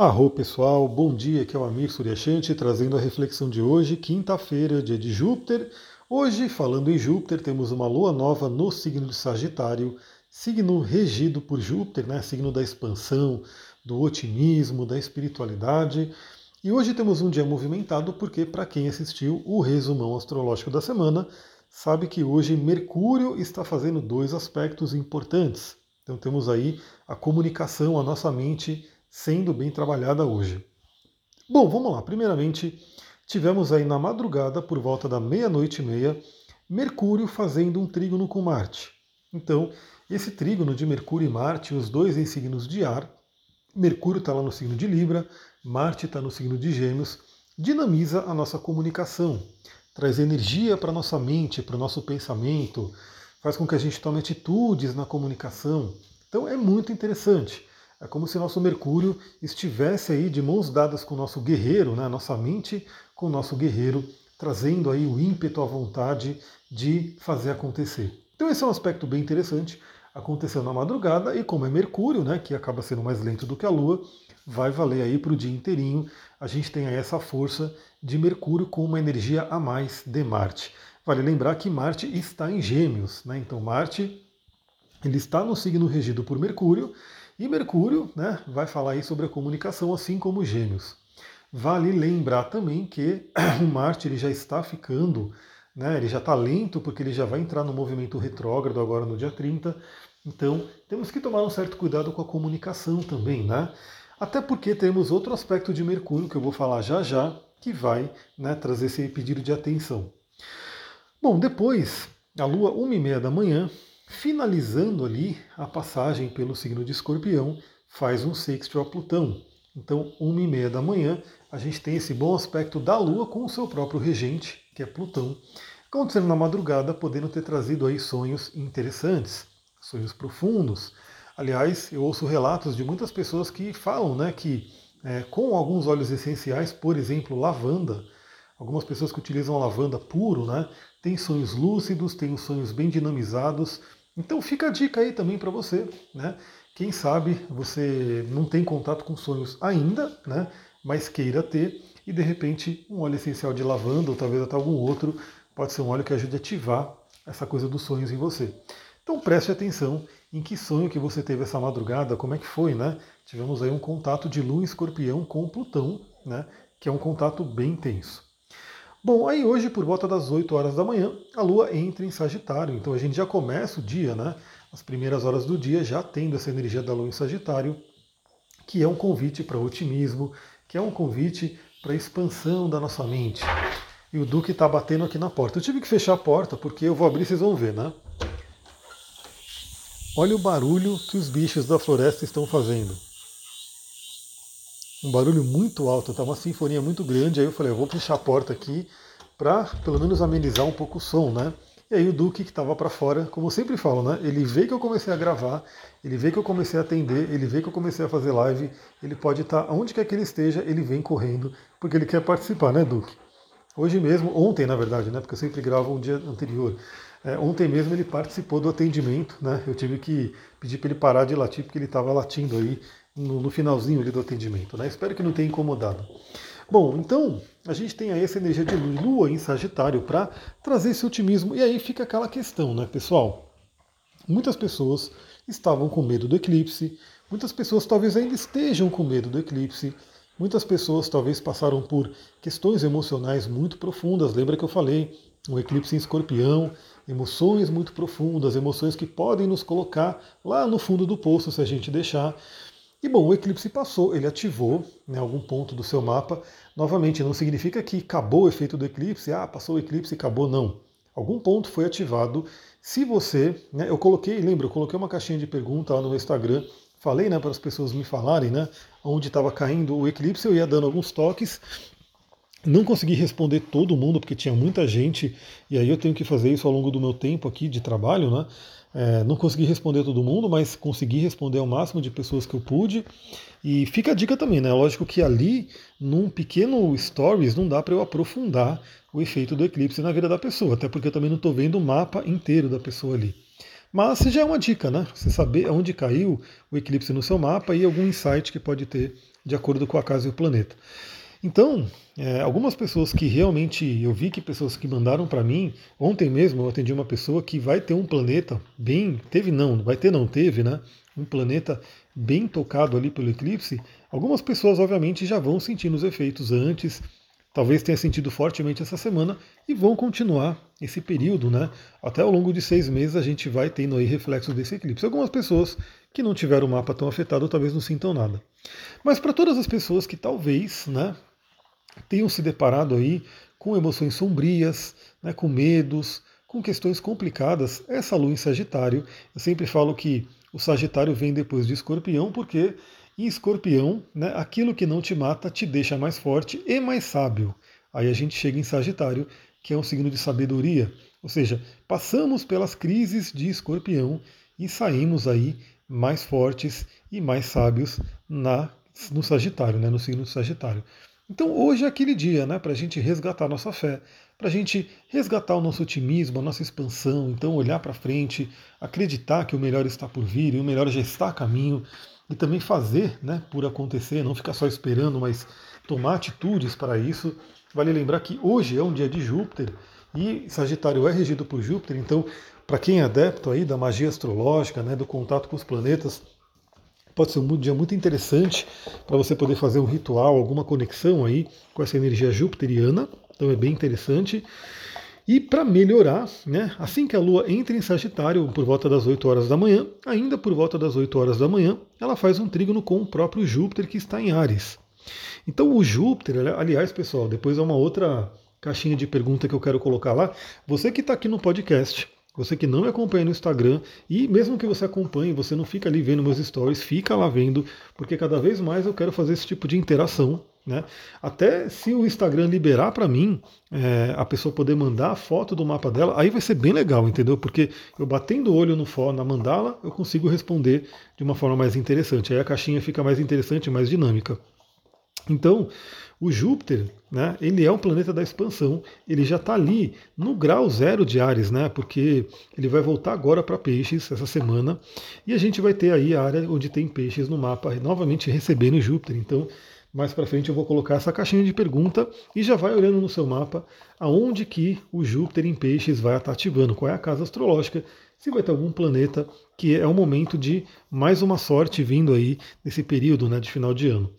Arro pessoal, bom dia, aqui é o Amir Suryashanti trazendo a reflexão de hoje, quinta-feira, dia de Júpiter. Hoje, falando em Júpiter, temos uma lua nova no signo de Sagitário, signo regido por Júpiter, né? signo da expansão, do otimismo, da espiritualidade. E hoje temos um dia movimentado porque, para quem assistiu o resumão astrológico da semana, sabe que hoje Mercúrio está fazendo dois aspectos importantes. Então temos aí a comunicação, a nossa mente sendo bem trabalhada hoje. Bom, vamos lá. Primeiramente, tivemos aí na madrugada, por volta da meia-noite e meia, Mercúrio fazendo um trígono com Marte. Então, esse trígono de Mercúrio e Marte, os dois em signos de ar, Mercúrio está lá no signo de Libra, Marte está no signo de Gêmeos, dinamiza a nossa comunicação, traz energia para a nossa mente, para o nosso pensamento, faz com que a gente tome atitudes na comunicação. Então é muito interessante. É como se nosso Mercúrio estivesse aí de mãos dadas com o nosso guerreiro, né, nossa mente com o nosso guerreiro, trazendo aí o ímpeto, a vontade de fazer acontecer. Então esse é um aspecto bem interessante. Aconteceu na madrugada e como é Mercúrio, né, que acaba sendo mais lento do que a Lua, vai valer aí para o dia inteirinho. A gente tem aí essa força de Mercúrio com uma energia a mais de Marte. Vale lembrar que Marte está em Gêmeos, né? Então Marte ele está no signo regido por Mercúrio e Mercúrio né, vai falar aí sobre a comunicação, assim como Gêmeos. Vale lembrar também que o Marte ele já está ficando, né, ele já está lento, porque ele já vai entrar no movimento retrógrado agora no dia 30. Então temos que tomar um certo cuidado com a comunicação também, né? Até porque temos outro aspecto de Mercúrio que eu vou falar já já, que vai né, trazer esse pedido de atenção. Bom, depois, a Lua, 1 e meia da manhã, finalizando ali a passagem pelo signo de Escorpião, faz um sexto a Plutão. Então, uma e meia da manhã, a gente tem esse bom aspecto da Lua com o seu próprio regente, que é Plutão, acontecendo na madrugada, podendo ter trazido aí sonhos interessantes, sonhos profundos. Aliás, eu ouço relatos de muitas pessoas que falam né, que é, com alguns óleos essenciais, por exemplo, lavanda, algumas pessoas que utilizam lavanda puro, né, têm sonhos lúcidos, têm os sonhos bem dinamizados, então fica a dica aí também para você, né? Quem sabe você não tem contato com sonhos ainda, né? Mas queira ter e de repente um óleo essencial de lavanda ou talvez até algum outro pode ser um óleo que ajude a ativar essa coisa dos sonhos em você. Então preste atenção em que sonho que você teve essa madrugada, como é que foi, né? Tivemos aí um contato de Lua Escorpião com Plutão, né? Que é um contato bem intenso. Bom, aí hoje, por volta das 8 horas da manhã, a Lua entra em Sagitário. Então a gente já começa o dia, né? As primeiras horas do dia já tendo essa energia da Lua em Sagitário, que é um convite para otimismo, que é um convite para expansão da nossa mente. E o Duque está batendo aqui na porta. Eu tive que fechar a porta porque eu vou abrir, vocês vão ver, né? Olha o barulho que os bichos da floresta estão fazendo um barulho muito alto, tá uma sinfonia muito grande. Aí eu falei, eu vou fechar a porta aqui para pelo menos amenizar um pouco o som, né? E aí o Duque que estava para fora, como eu sempre falo, né? Ele vê que eu comecei a gravar, ele vê que eu comecei a atender, ele vê que eu comecei a fazer live, ele pode estar tá, onde quer que ele esteja, ele vem correndo, porque ele quer participar, né, Duque? Hoje mesmo, ontem na verdade, né? Porque eu sempre gravo um dia anterior. É, ontem mesmo ele participou do atendimento, né? Eu tive que pedir para ele parar de latir porque ele estava latindo aí no, no finalzinho ali do atendimento. Né? Espero que não tenha incomodado. Bom, então a gente tem aí essa energia de lua em Sagitário para trazer esse otimismo. E aí fica aquela questão, né, pessoal? Muitas pessoas estavam com medo do eclipse, muitas pessoas talvez ainda estejam com medo do eclipse, muitas pessoas talvez passaram por questões emocionais muito profundas. Lembra que eu falei? Um eclipse em escorpião, emoções muito profundas, emoções que podem nos colocar lá no fundo do poço se a gente deixar. E bom, o eclipse passou, ele ativou né, algum ponto do seu mapa. Novamente, não significa que acabou o efeito do eclipse, ah, passou o eclipse e acabou, não. Algum ponto foi ativado. Se você, né, eu coloquei, lembra, eu coloquei uma caixinha de pergunta lá no Instagram, falei né, para as pessoas me falarem né, onde estava caindo o eclipse, eu ia dando alguns toques. Não consegui responder todo mundo, porque tinha muita gente, e aí eu tenho que fazer isso ao longo do meu tempo aqui de trabalho, né? É, não consegui responder todo mundo, mas consegui responder ao máximo de pessoas que eu pude. E fica a dica também, né? Lógico que ali, num pequeno stories, não dá para eu aprofundar o efeito do eclipse na vida da pessoa, até porque eu também não estou vendo o mapa inteiro da pessoa ali. Mas já é uma dica, né? Você saber onde caiu o eclipse no seu mapa e algum insight que pode ter de acordo com a casa e o planeta. Então, é, algumas pessoas que realmente eu vi que pessoas que mandaram para mim, ontem mesmo eu atendi uma pessoa que vai ter um planeta bem, teve não, vai ter não, teve, né? Um planeta bem tocado ali pelo eclipse. Algumas pessoas obviamente já vão sentindo os efeitos antes, talvez tenha sentido fortemente essa semana e vão continuar esse período, né? Até ao longo de seis meses a gente vai tendo aí reflexos desse eclipse. Algumas pessoas que não tiveram o mapa tão afetado talvez não sintam nada. Mas para todas as pessoas que talvez, né, tenham se deparado aí com emoções sombrias, né, com medos, com questões complicadas. Essa lua em Sagitário, eu sempre falo que o Sagitário vem depois de Escorpião, porque em Escorpião, né, aquilo que não te mata te deixa mais forte e mais sábio. Aí a gente chega em Sagitário, que é um signo de sabedoria, ou seja, passamos pelas crises de Escorpião e saímos aí mais fortes e mais sábios na, no Sagitário, né, no signo de Sagitário. Então hoje é aquele dia né, para a gente resgatar a nossa fé, para a gente resgatar o nosso otimismo, a nossa expansão, então olhar para frente, acreditar que o melhor está por vir e o melhor já está a caminho, e também fazer né, por acontecer, não ficar só esperando, mas tomar atitudes para isso. Vale lembrar que hoje é um dia de Júpiter e Sagitário é regido por Júpiter, então para quem é adepto aí da magia astrológica, né, do contato com os planetas, Pode ser um dia muito interessante para você poder fazer um ritual, alguma conexão aí com essa energia jupiteriana. Então é bem interessante. E para melhorar, né, assim que a Lua entra em Sagitário, por volta das 8 horas da manhã, ainda por volta das 8 horas da manhã, ela faz um trígono com o próprio Júpiter que está em Ares. Então o Júpiter, aliás, pessoal, depois é uma outra caixinha de pergunta que eu quero colocar lá. Você que está aqui no podcast, você que não me acompanha no Instagram, e mesmo que você acompanhe, você não fica ali vendo meus stories, fica lá vendo, porque cada vez mais eu quero fazer esse tipo de interação. Né? Até se o Instagram liberar para mim, é, a pessoa poder mandar a foto do mapa dela, aí vai ser bem legal, entendeu? Porque eu batendo o olho no for, na mandala, eu consigo responder de uma forma mais interessante. Aí a caixinha fica mais interessante, mais dinâmica. Então, o Júpiter, né, ele é um planeta da expansão, ele já está ali no grau zero de Ares, né, porque ele vai voltar agora para Peixes essa semana, e a gente vai ter aí a área onde tem Peixes no mapa, novamente recebendo Júpiter. Então, mais para frente eu vou colocar essa caixinha de pergunta e já vai olhando no seu mapa aonde que o Júpiter em Peixes vai estar ativando, qual é a casa astrológica, se vai ter algum planeta que é o momento de mais uma sorte vindo aí nesse período né, de final de ano.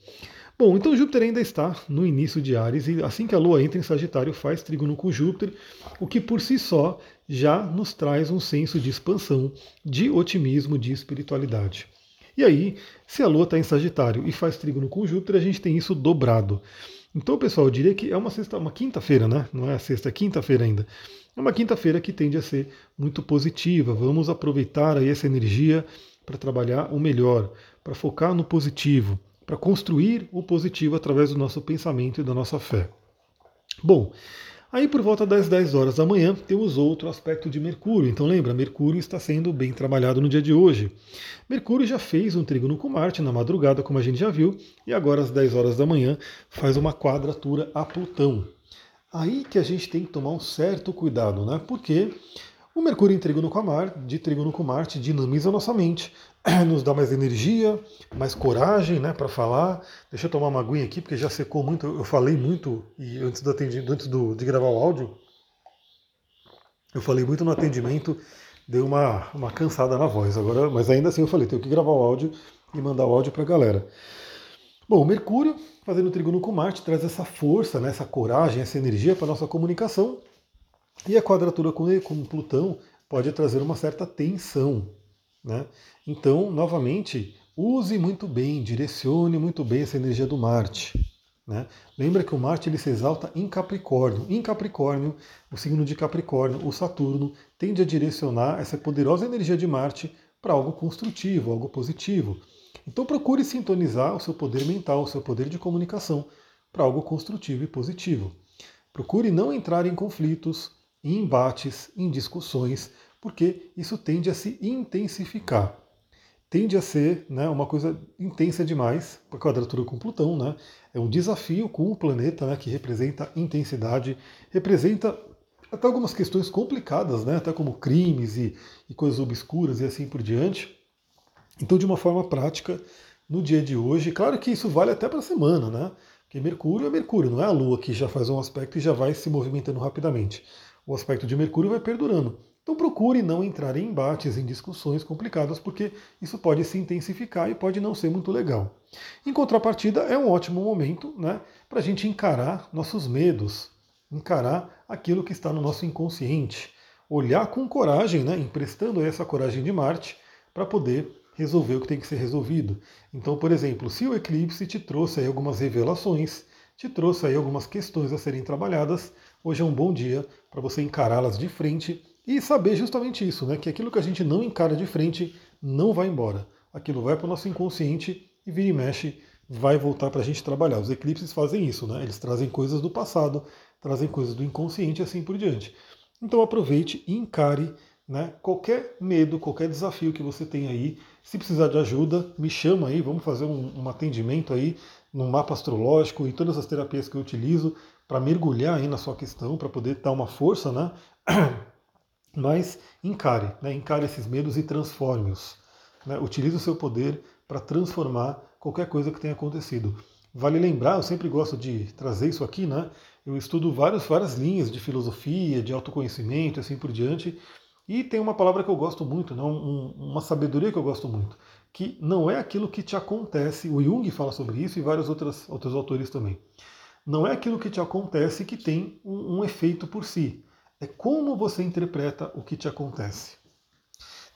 Bom, então Júpiter ainda está no início de Ares e assim que a Lua entra em Sagitário faz trígono com Júpiter, o que por si só já nos traz um senso de expansão, de otimismo, de espiritualidade. E aí, se a Lua está em Sagitário e faz trígono com Júpiter, a gente tem isso dobrado. Então, pessoal, eu diria que é uma sexta, uma quinta-feira, né? Não é a sexta, é quinta-feira ainda. É uma quinta-feira que tende a ser muito positiva. Vamos aproveitar aí essa energia para trabalhar o melhor, para focar no positivo para construir o positivo através do nosso pensamento e da nossa fé. Bom, aí por volta das 10 horas da manhã temos outro aspecto de Mercúrio. Então lembra, Mercúrio está sendo bem trabalhado no dia de hoje. Mercúrio já fez um trígono com Marte na madrugada, como a gente já viu, e agora às 10 horas da manhã faz uma quadratura a Plutão. Aí que a gente tem que tomar um certo cuidado, né? Porque o Mercúrio em trígono com a Marte, de trígono com Marte, dinamiza a nossa mente, nos dá mais energia, mais coragem né, para falar. Deixa eu tomar uma aguinha aqui, porque já secou muito. Eu falei muito e antes, do atendimento, antes do, de gravar o áudio, eu falei muito no atendimento, deu uma, uma cansada na voz. Agora, mas ainda assim eu falei, tenho que gravar o áudio e mandar o áudio para a galera. Bom, o Mercúrio, fazendo trígono com Marte, traz essa força, né, essa coragem, essa energia para a nossa comunicação. E a quadratura com, com Plutão pode trazer uma certa tensão. Né? Então, novamente, use muito bem, direcione muito bem essa energia do Marte. Né? Lembra que o Marte ele se exalta em Capricórnio. Em Capricórnio, o signo de Capricórnio, o Saturno, tende a direcionar essa poderosa energia de Marte para algo construtivo, algo positivo. Então procure sintonizar o seu poder mental, o seu poder de comunicação para algo construtivo e positivo. Procure não entrar em conflitos, em embates, em discussões, porque isso tende a se intensificar. Tende a ser né, uma coisa intensa demais, a quadratura com Plutão, né? É um desafio com o planeta né, que representa intensidade, representa até algumas questões complicadas, né? até como crimes e, e coisas obscuras e assim por diante. Então, de uma forma prática, no dia de hoje, claro que isso vale até para a semana, né? Porque Mercúrio é Mercúrio, não é a Lua que já faz um aspecto e já vai se movimentando rapidamente. O aspecto de Mercúrio vai perdurando. Então procure não entrar em embates, em discussões complicadas, porque isso pode se intensificar e pode não ser muito legal. Em contrapartida, é um ótimo momento né, para a gente encarar nossos medos, encarar aquilo que está no nosso inconsciente, olhar com coragem, né, emprestando essa coragem de Marte, para poder resolver o que tem que ser resolvido. Então, por exemplo, se o eclipse te trouxe aí algumas revelações, te trouxe aí algumas questões a serem trabalhadas, hoje é um bom dia para você encará-las de frente e saber justamente isso, né? Que aquilo que a gente não encara de frente não vai embora. Aquilo vai para o nosso inconsciente e vira e mexe, vai voltar para a gente trabalhar. Os eclipses fazem isso, né? Eles trazem coisas do passado, trazem coisas do inconsciente e assim por diante. Então aproveite e encare né? Qualquer medo, qualquer desafio que você tem aí, se precisar de ajuda, me chama aí, vamos fazer um, um atendimento aí no mapa astrológico e todas as terapias que eu utilizo para mergulhar aí na sua questão, para poder dar uma força, né? Mas encare, né? encare esses medos e transforme-os. Né? Utilize o seu poder para transformar qualquer coisa que tenha acontecido. Vale lembrar, eu sempre gosto de trazer isso aqui, né? Eu estudo várias, várias linhas de filosofia, de autoconhecimento, assim por diante, e tem uma palavra que eu gosto muito, não, um, uma sabedoria que eu gosto muito, que não é aquilo que te acontece, o Jung fala sobre isso e vários outros, outros autores também. Não é aquilo que te acontece que tem um, um efeito por si, é como você interpreta o que te acontece.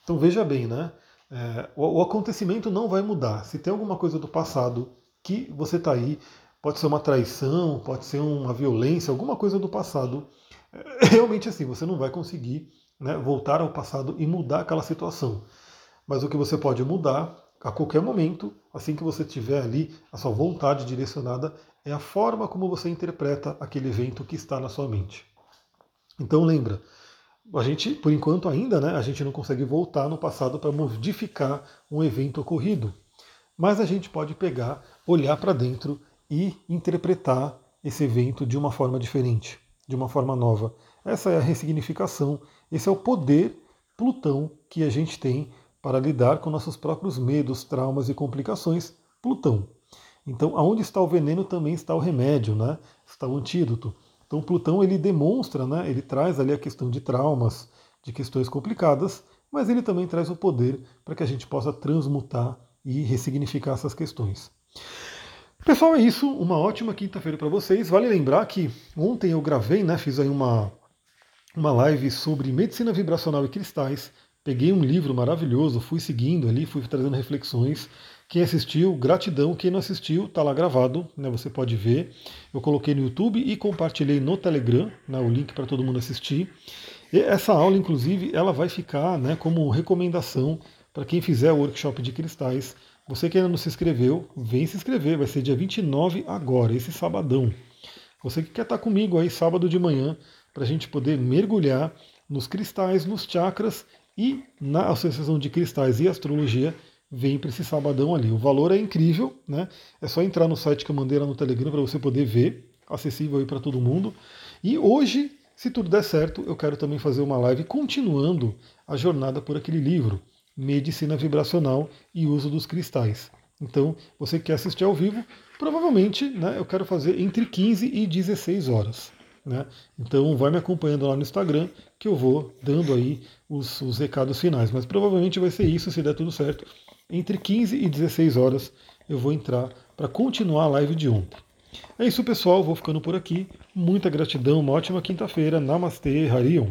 Então veja bem, né? É, o, o acontecimento não vai mudar. Se tem alguma coisa do passado que você está aí, pode ser uma traição, pode ser uma violência, alguma coisa do passado, é, realmente assim, você não vai conseguir né, voltar ao passado e mudar aquela situação. Mas o que você pode mudar a qualquer momento, assim que você tiver ali a sua vontade direcionada, é a forma como você interpreta aquele evento que está na sua mente. Então lembra, a gente, por enquanto ainda, né, a gente não consegue voltar no passado para modificar um evento ocorrido. Mas a gente pode pegar, olhar para dentro e interpretar esse evento de uma forma diferente, de uma forma nova. Essa é a ressignificação, esse é o poder Plutão que a gente tem para lidar com nossos próprios medos, traumas e complicações. Plutão. Então, aonde está o veneno também está o remédio, né? Está o antídoto. Então, Plutão ele demonstra, né? Ele traz ali a questão de traumas, de questões complicadas, mas ele também traz o poder para que a gente possa transmutar e ressignificar essas questões. Pessoal, é isso. Uma ótima quinta-feira para vocês. Vale lembrar que ontem eu gravei, né? Fiz aí uma uma live sobre medicina vibracional e cristais. Peguei um livro maravilhoso, fui seguindo ali, fui trazendo reflexões. Quem assistiu, gratidão. Quem não assistiu, está lá gravado, né, você pode ver. Eu coloquei no YouTube e compartilhei no Telegram, né, o link para todo mundo assistir. E essa aula, inclusive, ela vai ficar né, como recomendação para quem fizer o workshop de cristais. Você que ainda não se inscreveu, vem se inscrever, vai ser dia 29 agora, esse sabadão. Você que quer estar tá comigo aí sábado de manhã, para a gente poder mergulhar nos cristais, nos chakras e na Associação de Cristais e Astrologia vem para esse sabadão ali. O valor é incrível, né? É só entrar no site que eu mandei lá no Telegram para você poder ver, acessível aí para todo mundo. E hoje, se tudo der certo, eu quero também fazer uma live continuando a jornada por aquele livro, Medicina Vibracional e Uso dos Cristais. Então, você que quer assistir ao vivo, provavelmente né, eu quero fazer entre 15 e 16 horas. Né? Então vai me acompanhando lá no Instagram que eu vou dando aí os, os recados finais. Mas provavelmente vai ser isso se der tudo certo. Entre 15 e 16 horas eu vou entrar para continuar a live de ontem. É isso, pessoal. Vou ficando por aqui. Muita gratidão, uma ótima quinta-feira. Namastê, Harion.